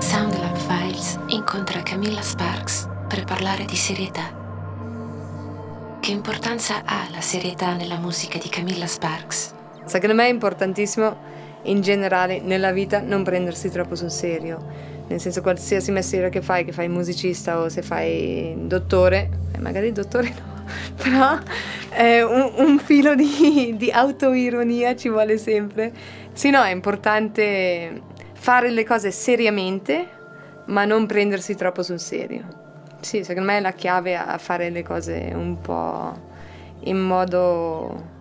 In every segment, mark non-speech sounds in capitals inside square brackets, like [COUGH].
Soundlab Files incontra Camilla Sparks per parlare di serietà. Che importanza ha la serietà nella musica di Camilla Sparks? Secondo me è importantissimo in generale nella vita non prendersi troppo sul serio. Nel senso qualsiasi mestiere che fai, che fai musicista o se fai dottore, eh, magari dottore no, [LAUGHS] però eh, un, un, filo di, di autoironia ci vuole sempre. Sì, no, è importante fare le cose seriamente, ma non prendersi troppo sul serio. Sì, secondo me è la chiave a fare le cose un po' in modo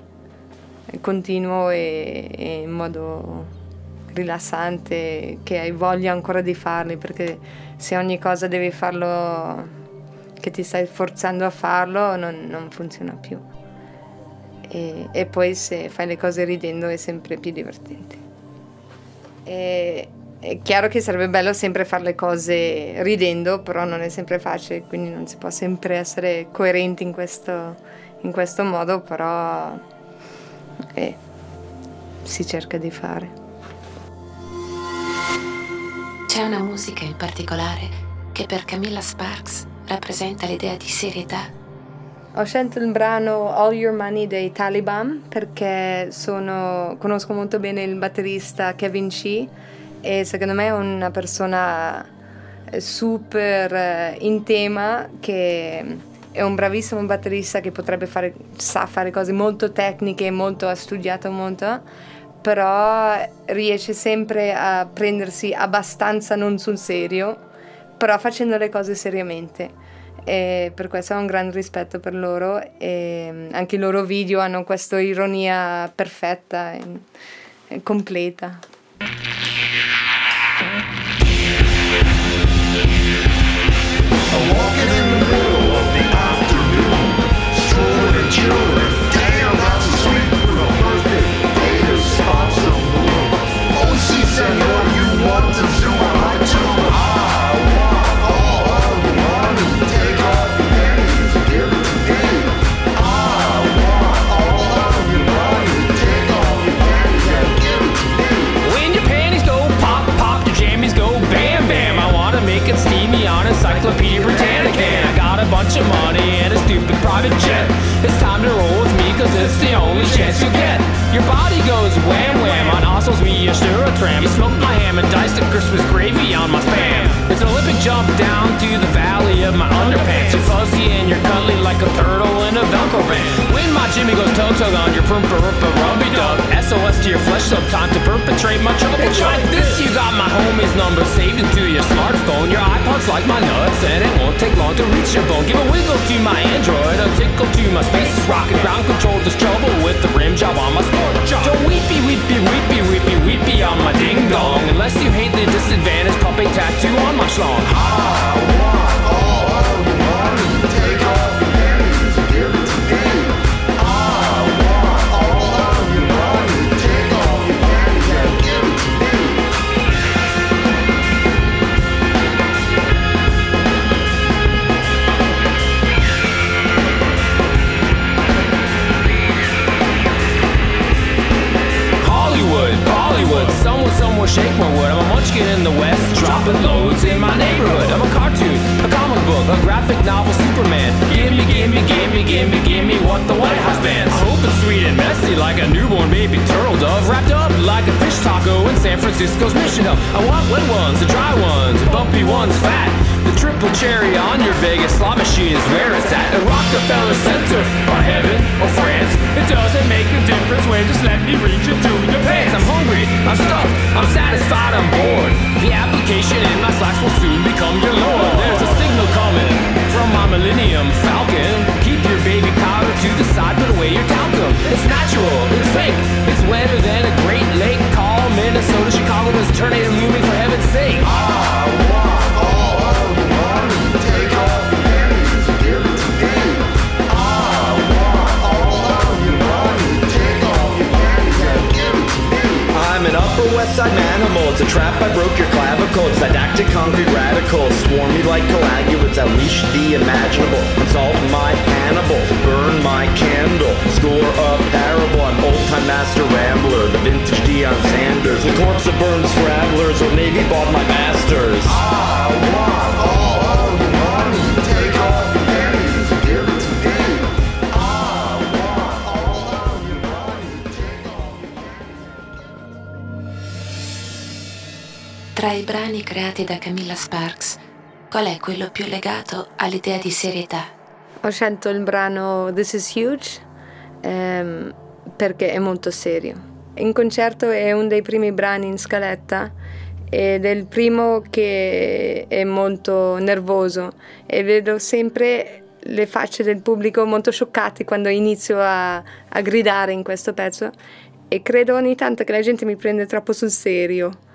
continuo e, e in modo rilassante che hai voglia ancora di farli perché se ogni cosa devi farlo che ti stai forzando a farlo non, non funziona più e, e, poi se fai le cose ridendo è sempre più divertente e, è chiaro che sarebbe bello sempre fare le cose ridendo però non è sempre facile quindi non si può sempre essere coerenti in questo, in questo modo però e si cerca di fare. C'è una musica in particolare che per Camilla Sparks rappresenta l'idea di serietà. Ho scelto il brano All Your Money dei Taliban perché sono, conosco molto bene il batterista Kevin C e secondo me è una persona super eh, in tema che è un bravissimo batterista che potrebbe fare, sa fare cose molto tecniche, molto, ha studiato molto, però riesce sempre a prendersi abbastanza non sul serio, però facendo le cose seriamente. E per questo ho un grande rispetto per loro e anche i loro video hanno questa ironia perfetta e completa. Walking in the middle of the afternoon, strolling chilling. Money and a stupid private jet. It's time to roll with me, cause it's the only chance you get. Your body goes wham wham on Osso's me, a stir a tram. You smoked my ham and diced a Christmas gravy on my spam. It's an Olympic jump down to the valley of my underpants. You're fuzzy and you're cuddly like a turtle in a Velcro Jimmy goes toe tug on your rumpa rumby dub. SOS to your flesh, some time to perpetrate my trouble. It's like this, you got my homie's number saved into your smartphone. Your iPod's like my nuts, and it won't take long to reach your bone. Give a wiggle to my Android, a tickle to my space. Rocket ground control, just trouble with the rim job on my sport job. Don't weepy, weepy, weepy, weepy, weepy on my ding dong. Unless you hate the disadvantage puppet tattoo on my schlong. Graphic novel, Superman. Gimme, gimme, gimme, gimme, gimme what the White House bans. Hope it's sweet and messy like a newborn baby turtle dove, wrapped up like a fish taco in San Francisco's Mission Hub. I want wet ones, the dry ones, the bumpy ones, fat. The triple cherry on your Vegas slot machine is where it's at. At Rockefeller Center, or heaven, broke your clavicle. It's didactic, concrete radicals. Swarm me like coagulates, unleash the imaginable. Insult my Hannibal, burn my candle. Score a parable, I'm old-time master rambler. The vintage Dion Sanders. The corpse of burned scrabblers, or Navy bought my masters. I want all i brani creati da Camilla Sparks, qual è quello più legato all'idea di serietà? Ho scelto il brano This is Huge ehm, perché è molto serio. In concerto è uno dei primi brani in scaletta ed è il primo che è molto nervoso e vedo sempre le facce del pubblico molto scioccati quando inizio a, a gridare in questo pezzo e credo ogni tanto che la gente mi prende troppo sul serio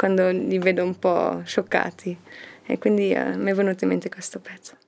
quando li vedo un po' scioccati e quindi eh, mi è venuto in mente questo pezzo.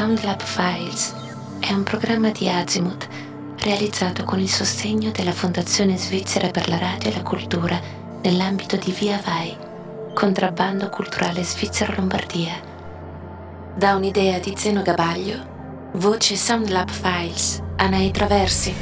Soundlab Files è un programma di Azimuth realizzato con il sostegno della Fondazione Svizzera per la Radio e la Cultura nell'ambito di Via Vai, contrabbando culturale Svizzera Lombardia. Da un'idea di Zeno Gabaglio, voce Soundlab Files, Anai Traversi.